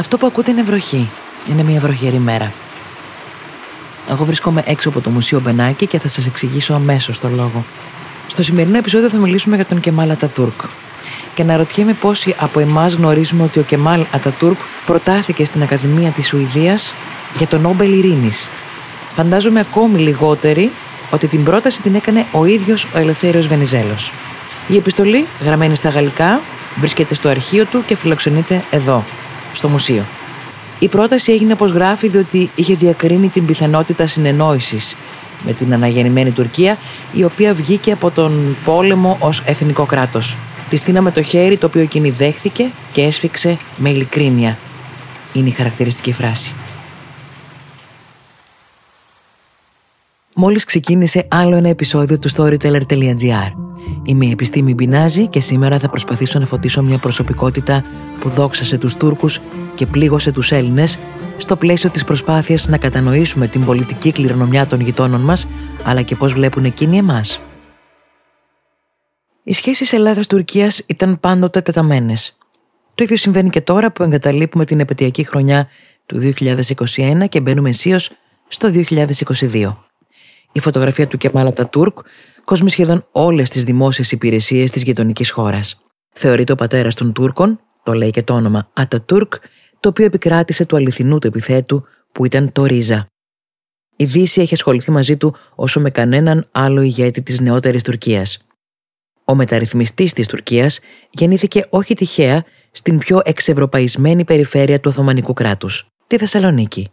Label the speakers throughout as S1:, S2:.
S1: Αυτό που ακούτε είναι βροχή. Είναι μια βροχερή μέρα. Εγώ βρίσκομαι έξω από το Μουσείο Μπενάκη και θα σας εξηγήσω αμέσως το λόγο. Στο σημερινό επεισόδιο θα μιλήσουμε για τον Κεμάλ Ατατούρκ. Και να ρωτιέμαι πόσοι από εμάς γνωρίζουμε ότι ο Κεμάλ Ατατούρκ προτάθηκε στην Ακαδημία της Σουηδίας για τον Νόμπελ Ειρήνης. Φαντάζομαι ακόμη λιγότεροι ότι την πρόταση την έκανε ο ίδιος ο Ελευθέριος Βενιζέλος. Η επιστολή, γραμμένη στα γαλλικά, βρίσκεται στο αρχείο του και φιλοξενείται εδώ, στο μουσείο. Η πρόταση έγινε όπως γράφει διότι είχε διακρίνει την πιθανότητα συνεννόησης με την αναγεννημένη Τουρκία, η οποία βγήκε από τον πόλεμο ως εθνικό κράτος. Τη στείναμε το χέρι το οποίο εκείνη δέχθηκε και έσφιξε με ειλικρίνεια. Είναι η χαρακτηριστική φράση. Μόλις ξεκίνησε άλλο ένα επεισόδιο του Storyteller.gr. Είμαι η Επιστήμη Μπινάζη και σήμερα θα προσπαθήσω να φωτίσω μια προσωπικότητα που δόξασε τους Τούρκους και πλήγωσε τους Έλληνες στο πλαίσιο της προσπάθειας να κατανοήσουμε την πολιτική κληρονομιά των γειτόνων μας αλλά και πώς βλέπουν εκείνοι εμάς. Οι σχέσεις Ελλάδας-Τουρκίας ήταν πάντοτε τεταμένες. Το ίδιο συμβαίνει και τώρα που εγκαταλείπουμε την επαιτειακή χρονιά του 2021 και μπαίνουμε αισίως στο 2022. Η φωτογραφία του Κεμάλα Τουρκ κόσμει σχεδόν όλες τις δημόσιες υπηρεσίες της γειτονικής χώρας. Θεωρείται ο πατέρας των Τούρκων, το λέει και το όνομα Ατατούρκ, το οποίο επικράτησε του αληθινού του επιθέτου που ήταν το Ρίζα. Η Δύση έχει ασχοληθεί μαζί του όσο με κανέναν άλλο ηγέτη της νεότερης Τουρκίας. Ο μεταρρυθμιστής της Τουρκίας γεννήθηκε όχι τυχαία στην πιο εξευρωπαϊσμένη περιφέρεια του Οθωμανικού κράτους, τη Θεσσαλονίκη.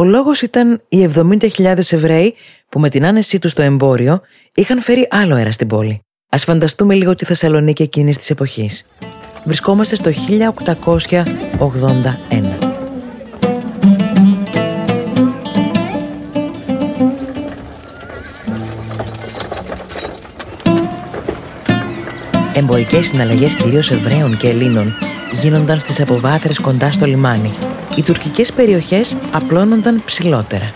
S1: Ο λόγος ήταν οι 70.000 Εβραίοι που με την άνεσή τους στο εμπόριο είχαν φέρει άλλο αέρα στην πόλη. Α φανταστούμε λίγο τη Θεσσαλονίκη εκείνης της εποχής. Βρισκόμαστε στο 1881. Εμπορικές συναλλαγές κυρίως Εβραίων και Ελλήνων γίνονταν στις αποβάθρες κοντά στο λιμάνι. Οι τουρκικές περιοχές απλώνονταν ψηλότερα.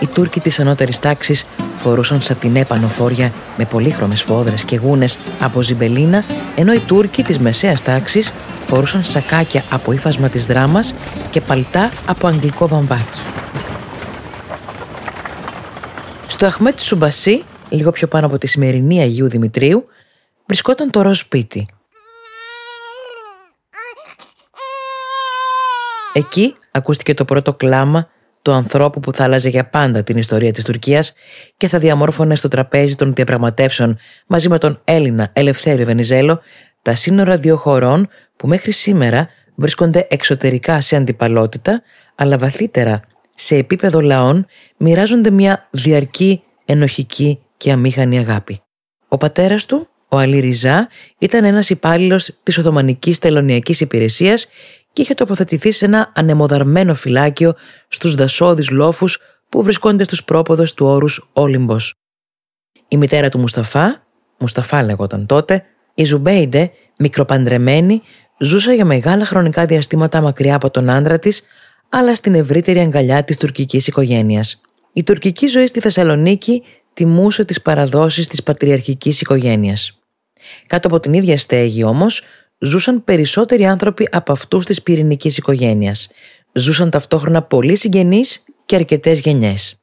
S1: Οι Τούρκοι της ανώτερης τάξης φορούσαν σατινέ πανοφόρια με πολύχρωμες φόδρες και γούνες από ζιμπελίνα, ενώ οι Τούρκοι της μεσαίας τάξης φορούσαν σακάκια από ύφασμα της δράμας και παλτά από αγγλικό βαμβάκι. Στο Αχμέτ Σουμπασί, λίγο πιο πάνω από τη σημερινή Αγίου Δημητρίου, βρισκόταν το ροζ σπίτι. Εκεί ακούστηκε το πρώτο κλάμα του ανθρώπου που θα άλλαζε για πάντα την ιστορία της Τουρκίας και θα διαμόρφωνε στο τραπέζι των διαπραγματεύσεων μαζί με τον Έλληνα Ελευθέριο Βενιζέλο τα σύνορα δύο χωρών που μέχρι σήμερα βρίσκονται εξωτερικά σε αντιπαλότητα αλλά βαθύτερα σε επίπεδο λαών μοιράζονται μια διαρκή, ενοχική και αμήχανη αγάπη. Ο πατέρας του, ο Αλή Ριζά, ήταν ένας υπάλληλος της Οθωμανικής Τελωνιακής Υπηρεσίας και είχε τοποθετηθεί σε ένα ανεμοδαρμένο φυλάκιο στους δασώδεις λόφους που βρισκόνται στους πρόποδες του όρους Όλυμπος. Η μητέρα του Μουσταφά, Μουσταφά λέγονταν τότε, η Ζουμπέιντε, μικροπαντρεμένη, ζούσε για μεγάλα χρονικά διαστήματα μακριά από τον άντρα της, αλλά στην ευρύτερη αγκαλιά της τουρκικής οικογένειας. Η τουρκική ζωή στη Θεσσαλονίκη τιμούσε τις παραδόσεις της πατριαρχικής οικογένειας. Κάτω από την ίδια στέγη όμως ζούσαν περισσότεροι άνθρωποι από αυτούς της πυρηνικής οικογένειας. Ζούσαν ταυτόχρονα πολλοί συγγενείς και αρκετές γενιές.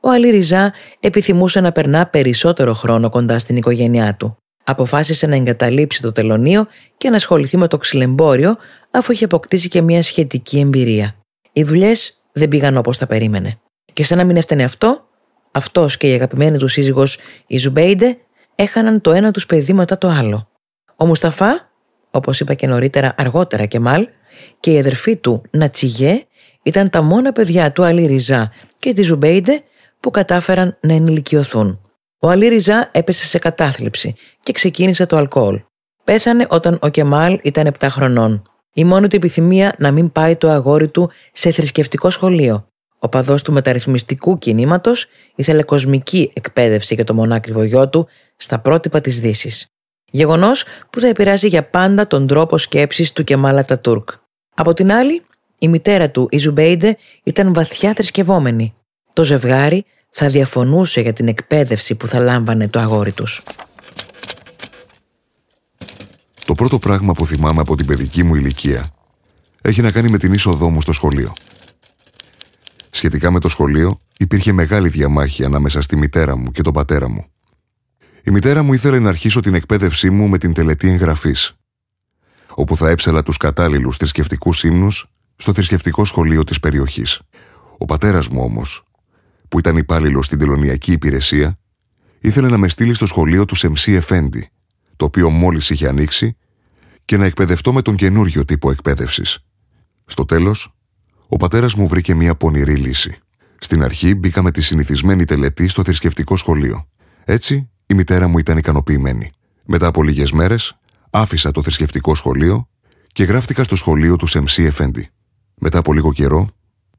S1: Ο Αλή Ριζά επιθυμούσε να περνά περισσότερο χρόνο κοντά στην οικογένειά του. Αποφάσισε να εγκαταλείψει το τελωνίο και να ασχοληθεί με το ξυλεμπόριο αφού είχε αποκτήσει και μια σχετική εμπειρία. Οι δουλειές δεν πήγαν όπως τα περίμενε. Και σαν να μην έφτανε αυτό, αυτός και η αγαπημένη του σύζυγος η Ζουμπέιντε έχαναν το ένα τους παιδί μετά το άλλο. Ο Μουσταφά όπως είπα και νωρίτερα αργότερα και μάλ, και η αδερφή του Νατσιγέ ήταν τα μόνα παιδιά του Αλή Ριζά και της Ζουμπέιντε που κατάφεραν να ενηλικιωθούν. Ο Αλή Ριζά έπεσε σε κατάθλιψη και ξεκίνησε το αλκοόλ. Πέθανε όταν ο Κεμάλ ήταν 7 χρονών. Η μόνη του επιθυμία να μην πάει το αγόρι του σε θρησκευτικό σχολείο. Οπαδός του μεταρρυθμιστικού κινήματος ήθελε κοσμική εκπαίδευση για το μονάκριβο γιο του στα πρότυπα της Δύσης. Γεγονός που θα επηρεάσει για πάντα τον τρόπο σκέψης του Κεμάλ Ατατούρκ. Από την άλλη, η μητέρα του, η Ζουμπέιντε, ήταν βαθιά θρησκευόμενη. Το ζευγάρι θα διαφωνούσε για την εκπαίδευση που θα λάμβανε το αγόρι τους.
S2: Το πρώτο πράγμα που θυμάμαι από την παιδική μου ηλικία έχει να κάνει με την είσοδό μου στο σχολείο. Σχετικά με το σχολείο, υπήρχε μεγάλη διαμάχη ανάμεσα στη μητέρα μου και τον πατέρα μου. Η μητέρα μου ήθελε να αρχίσω την εκπαίδευσή μου με την τελετή εγγραφής, όπου θα έψελα τους κατάλληλους θρησκευτικούς ύμνους στο θρησκευτικό σχολείο της περιοχής. Ο πατέρας μου όμως, που ήταν υπάλληλο στην τελωνιακή υπηρεσία, ήθελε να με στείλει στο σχολείο του Σεμσί Εφέντη, το οποίο μόλις είχε ανοίξει, και να εκπαιδευτώ με τον καινούριο τύπο εκπαίδευσης. Στο τέλος, ο πατέρας μου βρήκε μια πονηρή λύση. Στην αρχή μπήκαμε τη συνηθισμένη τελετή στο θρησκευτικό σχολείο. Έτσι, η μητέρα μου ήταν ικανοποιημένη. Μετά από λίγες μέρες, άφησα το θρησκευτικό σχολείο και γράφτηκα στο σχολείο του Σεμσί Εφέντη. Μετά από λίγο καιρό,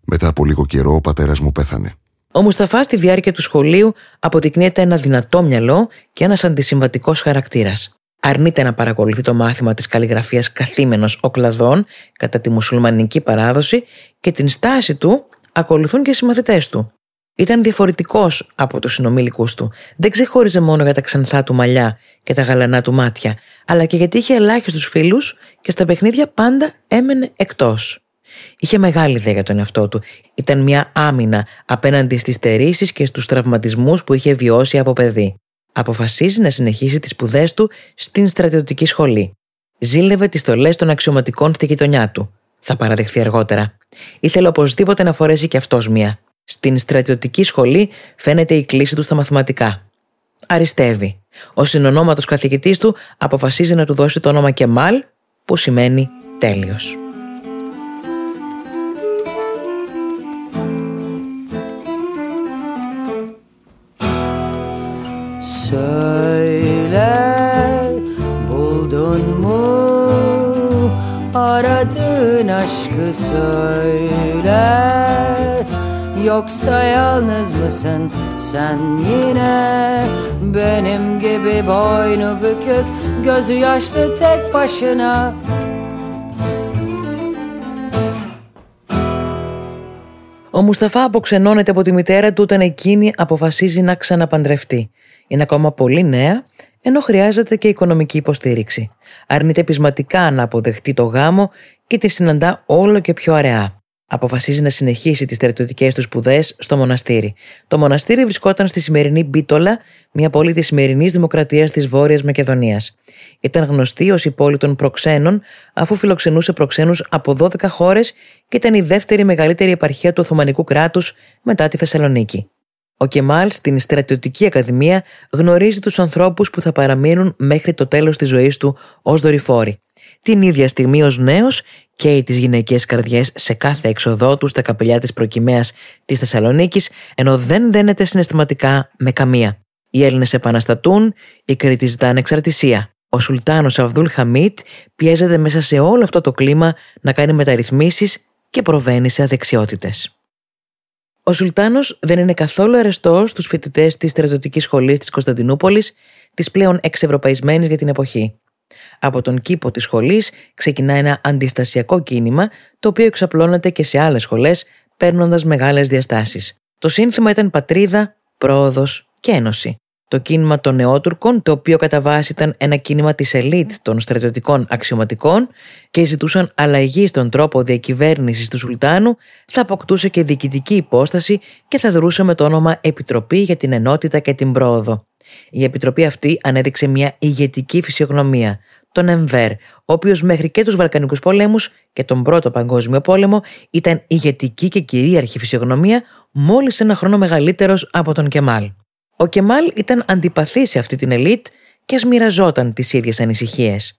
S2: μετά από λίγο καιρό ο πατέρας μου πέθανε.
S1: Ο Μουσταφά στη διάρκεια του σχολείου αποδεικνύεται ένα δυνατό μυαλό και ένας αντισυμβατικός χαρακτήρας. Αρνείται να παρακολουθεί το μάθημα της καλλιγραφίας καθήμενος οκλαδών κατά τη μουσουλμανική παράδοση και την στάση του ακολουθούν και οι συμμαθητές του. Ήταν διαφορετικός από τους συνομήλικου του. Δεν ξεχώριζε μόνο για τα ξανθά του μαλλιά και τα γαλανά του μάτια, αλλά και γιατί είχε ελάχιστους φίλους και στα παιχνίδια πάντα έμενε εκτός. Είχε μεγάλη ιδέα για τον εαυτό του. Ήταν μια άμυνα απέναντι στις στερήσεις και στους τραυματισμούς που είχε βιώσει από παιδί. Αποφασίζει να συνεχίσει τις σπουδές του στην στρατιωτική σχολή. Ζήλευε τις στολές των αξιωματικών στη γειτονιά του. Θα παραδεχθεί αργότερα. Ήθελε οπωσδήποτε να φορέσει κι αυτός μία. Στην στρατιωτική σχολή φαίνεται η κλίση του στα μαθηματικά. Αριστεύει. Ο συνονόματος καθηγητής του αποφασίζει να του δώσει το όνομα Κεμάλ, που σημαίνει τέλειος.
S3: Söyle buldun mu aradığın aşkı söyle Yoksa yalnız mısın sen yine; Benim gibi boynu bükük Gözü yaşlı tek başına
S1: Ο Μουσταφά αποξενώνεται από τη μητέρα του όταν εκείνη αποφασίζει να ξαναπαντρευτεί. Είναι ακόμα πολύ νέα, ενώ χρειάζεται και οικονομική υποστήριξη. Αρνείται πεισματικά να αποδεχτεί το γάμο και τη συναντά όλο και πιο αραιά αποφασίζει να συνεχίσει τις στρατιωτικές του σπουδές στο μοναστήρι. Το μοναστήρι βρισκόταν στη σημερινή Μπίτολα, μια πόλη της σημερινής δημοκρατίας της Βόρειας Μακεδονίας. Ήταν γνωστή ως η πόλη των προξένων, αφού φιλοξενούσε προξένους από 12 χώρες και ήταν η δεύτερη μεγαλύτερη επαρχία του Οθωμανικού κράτους μετά τη Θεσσαλονίκη. Ο Κεμάλ στην στρατιωτική ακαδημία γνωρίζει τους ανθρώπους που θα παραμείνουν μέχρι το τέλος της ζωής του ως δορυφόροι. Την ίδια στιγμή ως νέος καίει τις γυναικές καρδιές σε κάθε έξοδό τους στα καπελιά της προκυμαίας της Θεσσαλονίκης, ενώ δεν δένεται συναισθηματικά με καμία. Οι Έλληνες επαναστατούν, οι Κρήτη ζητάνε ανεξαρτησία. Ο Σουλτάνος Αβδούλ Χαμίτ πιέζεται μέσα σε όλο αυτό το κλίμα να κάνει μεταρρυθμίσεις και προβαίνει σε αδεξιότητες. Ο Σουλτάνος δεν είναι καθόλου αρεστός στους φοιτητές της στρατιωτικής σχολής της Κωνσταντινούπολης, της πλέον εξευρωπαϊσμένης για την εποχή. Από τον κήπο της σχολής ξεκινά ένα αντιστασιακό κίνημα, το οποίο εξαπλώνεται και σε άλλες σχολές, παίρνοντας μεγάλες διαστάσεις. Το σύνθημα ήταν πατρίδα, πρόοδος και ένωση. Το κίνημα των νεότουρκων, το οποίο κατά βάση ήταν ένα κίνημα της ελίτ των στρατιωτικών αξιωματικών και ζητούσαν αλλαγή στον τρόπο διακυβέρνησης του Σουλτάνου, θα αποκτούσε και διοικητική υπόσταση και θα δρούσε με το όνομα Επιτροπή για την Ενότητα και την Πρόοδο. Η επιτροπή αυτή ανέδειξε μια ηγετική φυσιογνωμία, τον Εμβέρ, ο οποίος μέχρι και τους Βαλκανικούς πολέμους και τον Πρώτο Παγκόσμιο Πόλεμο ήταν ηγετική και κυρίαρχη φυσιογνωμία, μόλις ένα χρόνο μεγαλύτερος από τον Κεμάλ. Ο Κεμάλ ήταν αντιπαθής σε αυτή την ελίτ και α μοιραζόταν τις ίδιες ανησυχίες.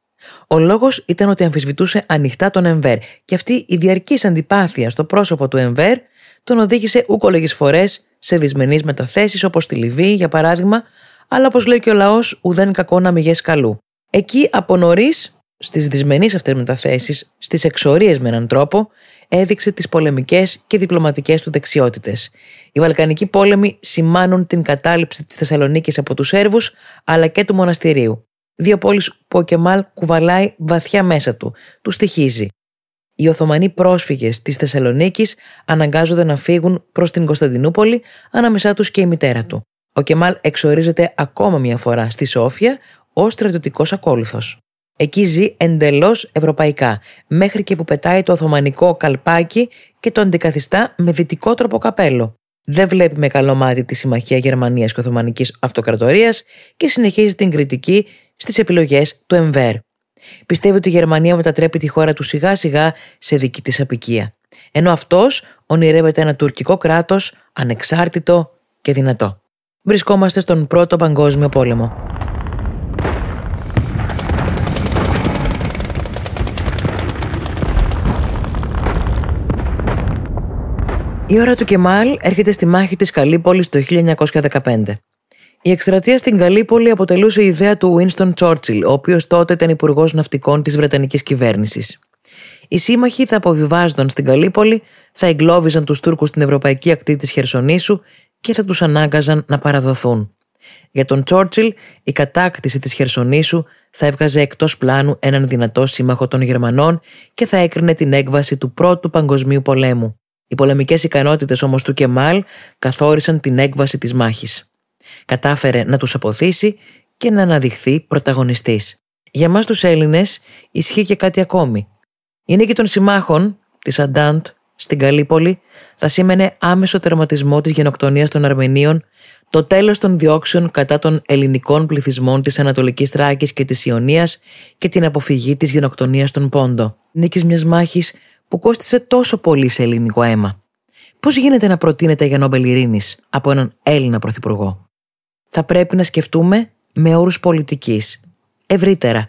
S1: Ο λόγος ήταν ότι αμφισβητούσε ανοιχτά τον Εμβέρ και αυτή η διαρκής αντιπάθεια στο πρόσωπο του Εμβέρ τον οδήγησε ούκολογες φορές σε δυσμενείς μεταθέσεις όπως στη Λιβύη, για παράδειγμα, αλλά όπως λέει και ο λαός, ουδέν κακό να μηγέ καλού. Εκεί από νωρίς, στις δυσμενείς αυτές μεταθέσεις, στις εξορίες με έναν τρόπο, έδειξε τις πολεμικές και διπλωματικές του δεξιότητες. Οι Βαλκανικοί πόλεμοι σημάνουν την κατάληψη της Θεσσαλονίκης από τους Σέρβους, αλλά και του μοναστηρίου. Δύο πόλεις που ο Κεμάλ κουβαλάει βαθιά μέσα του, τους στοιχίζει. Οι Οθωμανοί πρόσφυγες της Θεσσαλονίκης αναγκάζονται να φύγουν προς την Κωνσταντινούπολη, ανάμεσά τους και η μητέρα του. Ο Κεμάλ εξορίζεται ακόμα μια φορά στη Σόφια ω στρατιωτικός ακόλουθος. Εκεί ζει εντελώς ευρωπαϊκά, μέχρι και που πετάει το Οθωμανικό καλπάκι και το αντικαθιστά με δυτικό τρόπο καπέλο. Δεν βλέπει με καλό μάτι τη συμμαχία Γερμανίας και Οθωμανικής Αυτοκρατορίας και συνεχίζει την κριτική στις επιλογές του Εμβέρ. Πιστεύει ότι η Γερμανία μετατρέπει τη χώρα του σιγά σιγά σε δική της απικία. Ενώ αυτός ονειρεύεται ένα τουρκικό κράτος ανεξάρτητο και δυνατό. Βρισκόμαστε στον Πρώτο Παγκόσμιο Πόλεμο. Η ώρα του Κεμάλ έρχεται στη μάχη της Καλύπολης το 1915. Η εκστρατεία στην Καλύπολη αποτελούσε η ιδέα του Winston Churchill, ο οποίος τότε ήταν υπουργός ναυτικών της Βρετανικής κυβέρνησης. Οι σύμμαχοι θα αποβιβάζονταν στην Καλύπολη, θα εγκλώβιζαν τους Τούρκους στην ευρωπαϊκή ακτή της Χερσονήσου και θα τους ανάγκαζαν να παραδοθούν. Για τον Τσόρτσιλ, η κατάκτηση της Χερσονήσου θα έβγαζε εκτός πλάνου έναν δυνατό σύμμαχο των Γερμανών και θα έκρινε την έκβαση του Πρώτου Παγκοσμίου Πολέμου. Οι πολεμικές ικανότητες όμως του Κεμάλ καθόρισαν την έκβαση της μάχης. Κατάφερε να τους αποθήσει και να αναδειχθεί πρωταγωνιστής. Για μας τους Έλληνες ισχύει και κάτι ακόμη. Η νίκη των συμμάχων της Αντάντ στην Καλύπολη θα σήμαινε άμεσο τερματισμό της γενοκτονίας των Αρμενίων, το τέλος των διώξεων κατά των ελληνικών πληθυσμών της Ανατολικής Τράκης και της Ιωνίας και την αποφυγή της γενοκτονίας των Πόντο. Νίκης μιας μάχης που κόστισε τόσο πολύ σε ελληνικό αίμα. Πώς γίνεται να προτείνεται για Νόμπελ Ειρήνης από έναν Έλληνα πρωθυπουργό; Θα πρέπει να σκεφτούμε με όρους πολιτικής. Ευρύτερα.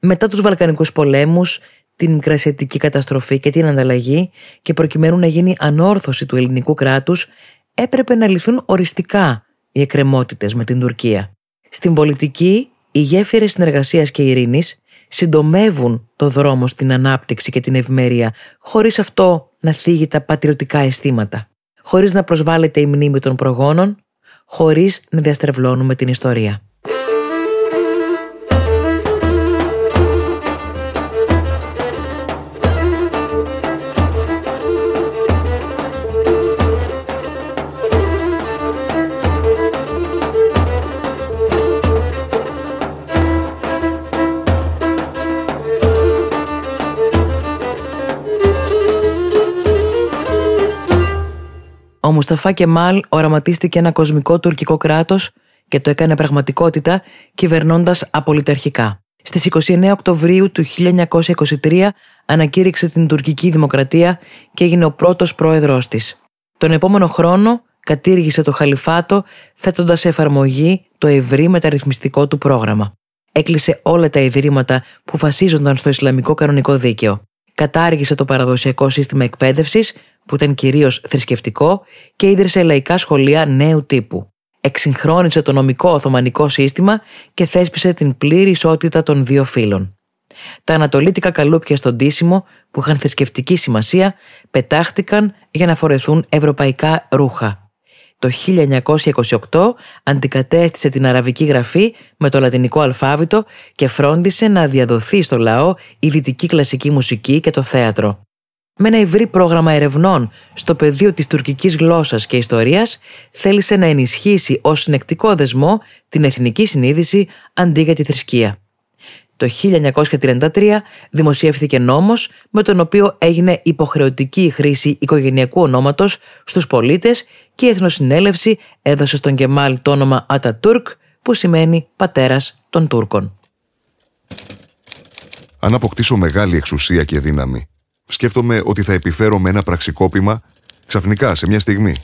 S1: Μετά τους Βαλκανικούς πολέμους, την μικρασιατική καταστροφή και την ανταλλαγή και προκειμένου να γίνει ανόρθωση του ελληνικού κράτους, έπρεπε να λυθούν οριστικά οι εκκρεμότητες με την Τουρκία. Στην πολιτική, οι γέφυρες συνεργασίας και ειρήνης συντομεύουν το δρόμο στην ανάπτυξη και την ευημερία, χωρίς αυτό να θίγει τα πατριωτικά αισθήματα, χωρίς να προσβάλλεται η μνήμη των προγόνων, χωρίς να διαστρεβλώνουμε την ιστορία. Ο Μουσταφά Κεμάλ οραματίστηκε ένα κοσμικό τουρκικό κράτος και το έκανε πραγματικότητα κυβερνώντας απολυτερχικά. Στις 29 Οκτωβρίου του 1923 ανακήρυξε την τουρκική δημοκρατία και έγινε ο πρώτος πρόεδρός της. Τον επόμενο χρόνο κατήργησε το χαλιφάτο θέτοντας σε εφαρμογή το ευρύ μεταρρυθμιστικό του πρόγραμμα. Έκλεισε όλα τα ιδρύματα που βασίζονταν στο Ισλαμικό κανονικό δίκαιο. Κατάργησε το παραδοσιακό σύστημα εκπαίδευσης που ήταν κυρίως θρησκευτικό και ίδρυσε λαϊκά σχολεία νέου τύπου. Εξυγχρόνισε το νομικό Οθωμανικό σύστημα και θέσπισε την πλήρη ισότητα των δύο φύλων. Τα ανατολίτικα καλούπια στον τίσιμο, που είχαν θρησκευτική σημασία, πετάχτηκαν για να φορεθούν ευρωπαϊκά ρούχα. Το 1928 αντικατέστησε την αραβική γραφή με το λατινικό αλφάβητο και φρόντισε να διαδοθεί στο λαό η δυτική κλασική μουσική και το θέατρο με ένα ευρύ πρόγραμμα ερευνών στο πεδίο της τουρκικής γλώσσας και ιστορίας, θέλησε να ενισχύσει ως συνεκτικό δεσμό την εθνική συνείδηση αντί για τη θρησκεία. Το 1933 δημοσιεύθηκε νόμος με τον οποίο έγινε υποχρεωτική η χρήση οικογενειακού ονόματος στους πολίτες και η Εθνοσυνέλευση έδωσε στον Κεμάλ το όνομα Ατατούρκ που σημαίνει πατέρας των Τούρκων.
S2: Αν αποκτήσω μεγάλη εξουσία και δύναμη, σκέφτομαι ότι θα επιφέρω με ένα πραξικόπημα ξαφνικά σε μια στιγμή.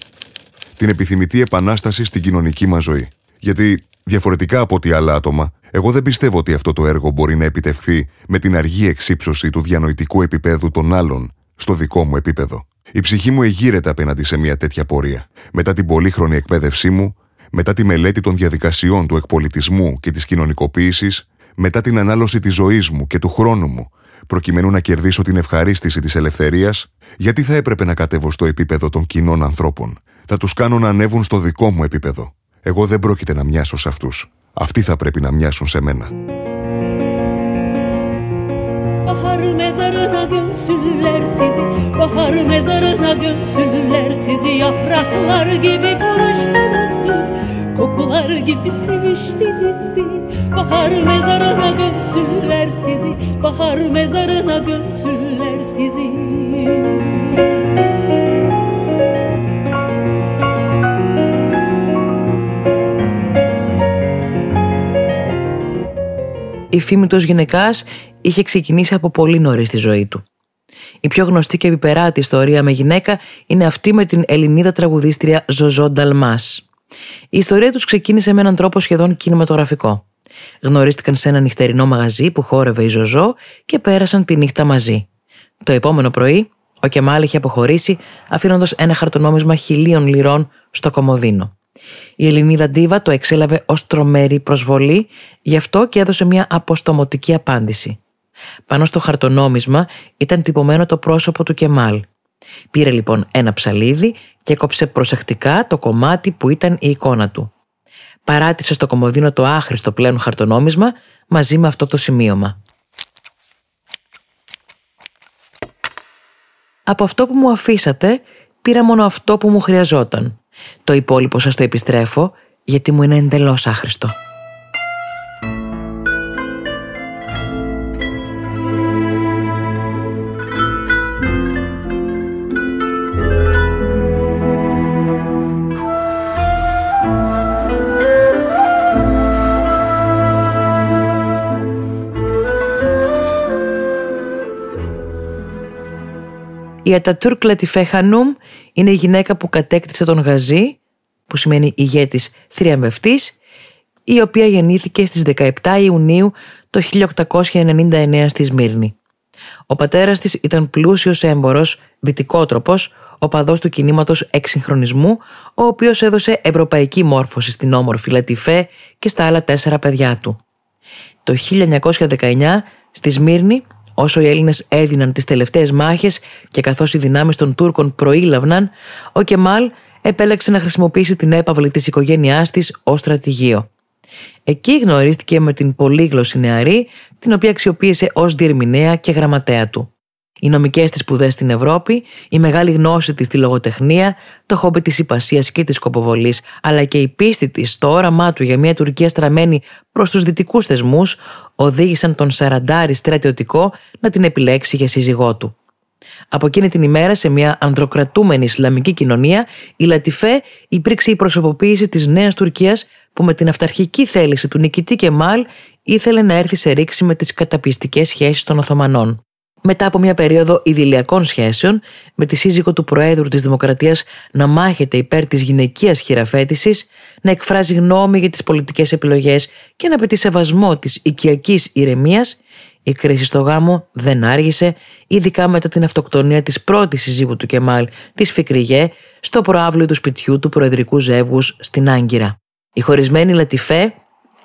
S2: Την επιθυμητή επανάσταση στην κοινωνική μας ζωή. Γιατί διαφορετικά από ό,τι άλλα άτομα, εγώ δεν πιστεύω ότι αυτό το έργο μπορεί να επιτευχθεί με την αργή εξύψωση του διανοητικού επίπεδου των άλλων στο δικό μου επίπεδο. Η ψυχή μου εγείρεται απέναντι σε μια τέτοια πορεία. Μετά την πολύχρονη εκπαίδευσή μου, μετά τη μελέτη των διαδικασιών του εκπολιτισμού και της κοινωνικοποίησης, μετά την ανάλωση της ζωής μου και του χρόνου μου, προκειμένου να κερδίσω την ευχαρίστηση της ελευθερίας, γιατί θα έπρεπε να κατέβω στο επίπεδο των κοινών ανθρώπων. Θα τους κάνω να ανέβουν στο δικό μου επίπεδο. Εγώ δεν πρόκειται να μοιάσω σε αυτούς. Αυτοί θα πρέπει να μοιάσουν σε μένα. Bahar mezarına gömsünler sizi Bahar mezarına gömsünler sizi Yapraklar gibi buluştunuz dün
S4: Kokular gibi sevişti dizdi Bahar mezarına gömsünler sizi Bahar mezarına gömsünler sizi
S1: Η φήμη του γυναικάς είχε ξεκινήσει από πολύ νωρίς στη ζωή του. Η πιο γνωστή και επιπεράτη ιστορία με γυναίκα είναι αυτή με την Ελληνίδα τραγουδίστρια Ζωζό Νταλμάς. Η ιστορία τους ξεκίνησε με έναν τρόπο σχεδόν κινηματογραφικό. Γνωρίστηκαν σε ένα νυχτερινό μαγαζί που χόρευε η Ζωζό και πέρασαν τη νύχτα μαζί. Το επόμενο πρωί, ο Κεμάλ είχε αποχωρήσει, αφήνοντας ένα χαρτονόμισμα χιλίων λιρών στο κομμωδίνο. Η Ελληνίδα Ντίβα το εξέλαβε ως τρομερή προσβολή, γι' αυτό και έδωσε μια αποστομωτική απάντηση. Πάνω στο χαρτονόμισμα ήταν τυπωμένο το πρόσωπο του Κεμάλ. Πήρε λοιπόν ένα ψαλίδι και έκοψε προσεκτικά το κομμάτι που ήταν η εικόνα του. Παράτησε στο κομμωδίνο το άχρηστο πλέον χαρτονόμισμα μαζί με αυτό το σημείωμα. Από αυτό που μου αφήσατε πήρα μόνο αυτό που μου χρειαζόταν. Το υπόλοιπο σας το επιστρέφω γιατί μου είναι εντελώς άχρηστο. Η Ατατούρκ Λατιφέ Χανούμ είναι η γυναίκα που κατέκτησε τον Γαζί, που σημαίνει ηγέτης θριαμβευτής, η οποία γεννήθηκε στις 17 Ιουνίου το 1899 στη Σμύρνη. Ο πατέρας της ήταν πλούσιος έμπορος, δυτικότροπος, οπαδός του κινήματος εξυγχρονισμού, ο οποίος έδωσε ευρωπαϊκή μόρφωση στην όμορφη Λατιφέ και στα άλλα τέσσερα παιδιά του. Το 1919 στη Σμύρνη Όσο οι Έλληνες έδιναν τις τελευταίες μάχες και καθώς οι δυνάμεις των Τούρκων προήλαβναν, ο Κεμάλ επέλεξε να χρησιμοποιήσει την έπαυλη της οικογένειάς της ως στρατηγείο. Εκεί γνωρίστηκε με την πολύγλωση νεαρή, την οποία αξιοποίησε ως διερμηνέα και γραμματέα του οι νομικές της σπουδές στην Ευρώπη, η μεγάλη γνώση της στη λογοτεχνία, το χόμπι της υπασίας και της κοποβολή, αλλά και η πίστη της στο όραμά του για μια Τουρκία στραμμένη προς τους δυτικούς θεσμούς, οδήγησαν τον Σαραντάρη στρατιωτικό να την επιλέξει για σύζυγό του. Από εκείνη την ημέρα, σε μια ανδροκρατούμενη Ισλαμική κοινωνία, η Λατιφέ υπήρξε η προσωποποίηση της νέας Τουρκίας που με την αυταρχική θέληση του νικητή Κεμάλ ήθελε να έρθει σε ρήξη με τις καταπιστικές σχέσεις των Οθωμανών μετά από μια περίοδο ιδηλιακών σχέσεων με τη σύζυγο του Προέδρου της Δημοκρατίας να μάχεται υπέρ της γυναικείας χειραφέτησης, να εκφράζει γνώμη για τις πολιτικές επιλογές και να απαιτεί σεβασμό της οικιακής ηρεμίας, η κρίση στο γάμο δεν άργησε, ειδικά μετά την αυτοκτονία της πρώτης σύζυγου του Κεμάλ, της Φικριγέ, στο προάβλιο του σπιτιού του προεδρικού ζεύγους στην Άγκυρα. Η χωρισμένη Λατιφέ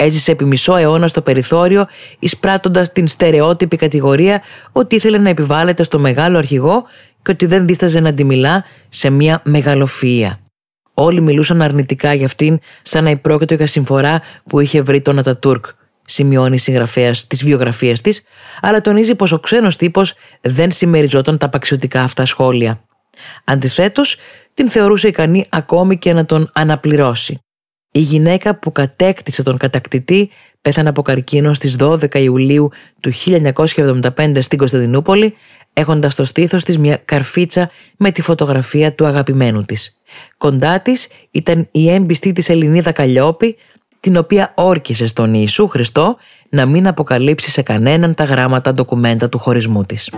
S1: Έζησε επί μισό αιώνα στο περιθώριο, εισπράττοντας την στερεότυπη κατηγορία ότι ήθελε να επιβάλλεται στο μεγάλο αρχηγό και ότι δεν δίσταζε να τη μιλά σε μια μεγαλοφυΐα. Όλοι μιλούσαν αρνητικά για αυτήν, σαν να υπρόκειτο για συμφορά που είχε βρει τον Ατατούρκ, σημειώνει η συγγραφέας της βιογραφίας της, αλλά τονίζει πως ο ξένος τύπος δεν συμμεριζόταν τα απαξιωτικά αυτά σχόλια. Αντιθέτως, την θεωρούσε ικανή ακόμη και να τον αναπληρώσει. Η γυναίκα που κατέκτησε τον κατακτητή πέθανε από καρκίνο στις 12 Ιουλίου του 1975 στην Κωνσταντινούπολη, έχοντας στο στήθος της μια καρφίτσα με τη φωτογραφία του αγαπημένου της. Κοντά της ήταν η έμπιστη της Ελληνίδα Καλλιόπη, την οποία όρκησε στον Ιησού Χριστό να μην αποκαλύψει σε κανέναν τα γράμματα ντοκουμέντα του χωρισμού της.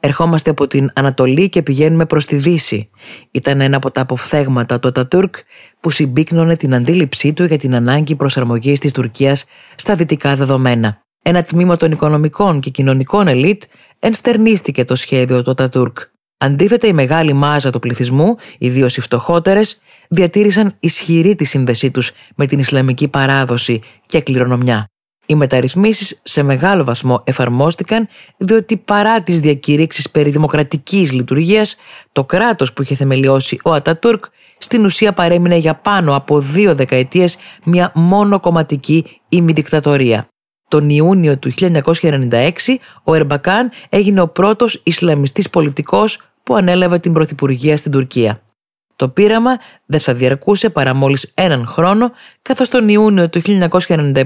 S1: Ερχόμαστε από την Ανατολή και πηγαίνουμε προς τη Δύση. Ήταν ένα από τα αποφθέγματα του Ατατούρκ που συμπίκνωνε την αντίληψή του για την ανάγκη προσαρμογής της Τουρκίας στα δυτικά δεδομένα. Ένα τμήμα των οικονομικών και κοινωνικών ελίτ ενστερνίστηκε το σχέδιο του Ατατούρκ. Αντίθετα, η μεγάλη μάζα του πληθυσμού, ιδίως οι φτωχότερες, διατήρησαν ισχυρή τη σύνδεσή τους με την Ισλαμική παράδοση και κληρονομιά. Οι μεταρρυθμίσεις σε μεγάλο βαθμό εφαρμόστηκαν διότι παρά τις διακηρύξεις περί δημοκρατικής λειτουργίας, το κράτος που είχε θεμελιώσει ο Ατατούρκ στην ουσία παρέμεινε για πάνω από δύο δεκαετίες μια μόνο κομματική ημιδικτατορία. Τον Ιούνιο του 1996 ο Ερμπακάν έγινε ο πρώτος Ισλαμιστής πολιτικός που ανέλαβε την Πρωθυπουργία στην Τουρκία. Το πείραμα δεν θα διαρκούσε παρά μόλις έναν χρόνο, καθώς τον Ιούνιο του 1997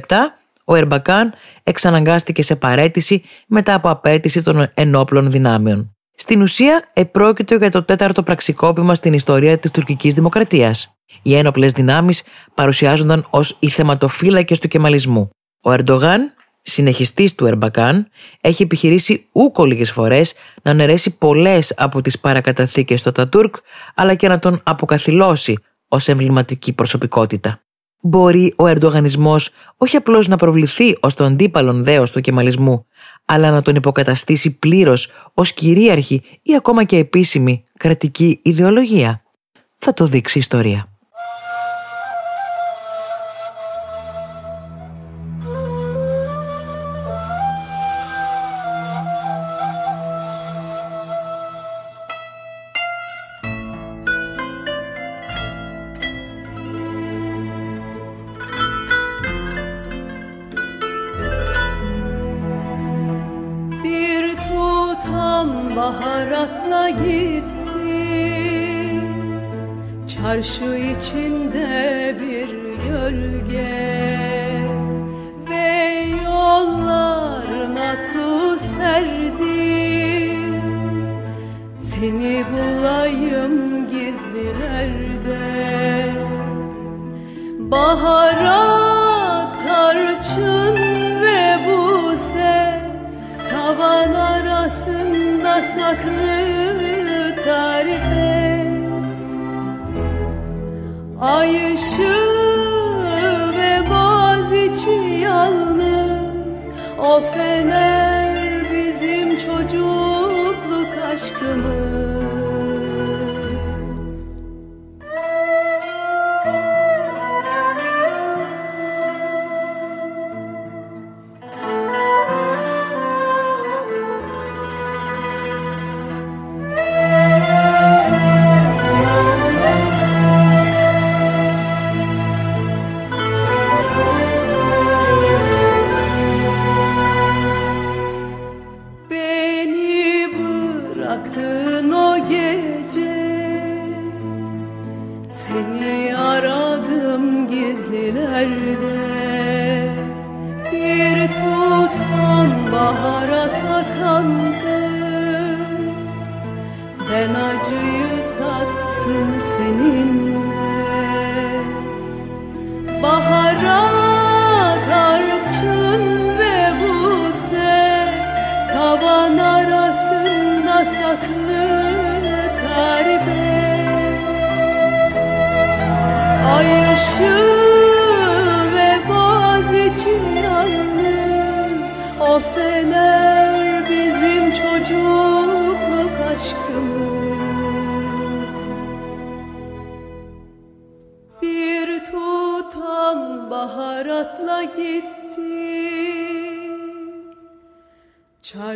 S1: ο Ερμπακάν εξαναγκάστηκε σε παρέτηση μετά από απέτηση των ενόπλων δυνάμεων. Στην ουσία, επρόκειτο για το τέταρτο πραξικόπημα στην ιστορία της τουρκικής δημοκρατίας. Οι ένοπλες δυνάμεις παρουσιάζονταν ως οι θεματοφύλακες του κεμαλισμού. Ο Ερντογάν συνεχιστής του Ερμπακάν, έχει επιχειρήσει ούκο λίγες φορές να αναιρέσει πολλές από τις παρακαταθήκες του Τατούρκ, αλλά και να τον αποκαθιλώσει ως εμβληματική προσωπικότητα. Μπορεί ο Ερντογανισμός όχι απλώς να προβληθεί ως το αντίπαλον δέος του κεμαλισμού, αλλά να τον υποκαταστήσει πλήρως ως κυρίαρχη ή ακόμα και επίσημη κρατική ιδεολογία. Θα το δείξει η ιστορία.
S5: Saklı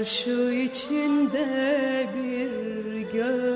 S5: Başı içinde bir göz